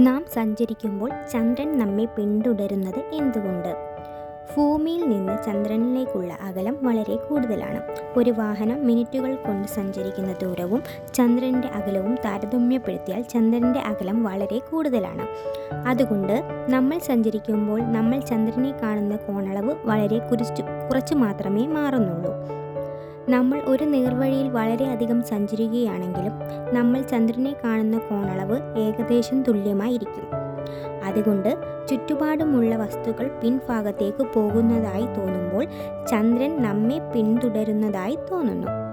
നാം സഞ്ചരിക്കുമ്പോൾ ചന്ദ്രൻ നമ്മെ പിന്തുടരുന്നത് എന്തുകൊണ്ട്? ഭൂമിയിൽ നിന്ന് ചന്ദ്രനിലേക്കുള്ള അകലം വളരെ കൂടുതലാണ്. ഒരു വാഹനം മിനിറ്റുകൾ കൊണ്ട് സഞ്ചരിക്കുന്ന ദൂരവും ചന്ദ്രന്റെ അകലവും താരതമ്യപ്പെടുത്തിയാൽ ചന്ദ്രന്റെ അകലം വളരെ കൂടുതലാണ്. അതുകൊണ്ട് നമ്മൾ സഞ്ചരിക്കുമ്പോൾ നമ്മൾ ചന്ദ്രനെ കാണുന്ന കോണളവ് വളരെ കുറിച്ച് കുറച്ച് മാത്രമേ മാറുന്നുള്ളൂ. നമ്മൾ ഒരു നേർവഴിയിൽ വളരെയധികം സഞ്ചരിക്കുകയാണെങ്കിലും നമ്മൾ ചന്ദ്രനെ കാണുന്ന കോണളവ് ഏകദേശം തുല്യമായിരിക്കും. അതുകൊണ്ട് ചുറ്റുപാടുമുള്ള വസ്തുക്കൾ പിൻഭാഗത്തേക്ക് പോകുന്നതായി തോന്നുമ്പോൾ ചന്ദ്രൻ നമ്മെ പിന്തുടരുന്നതായി തോന്നുന്നു.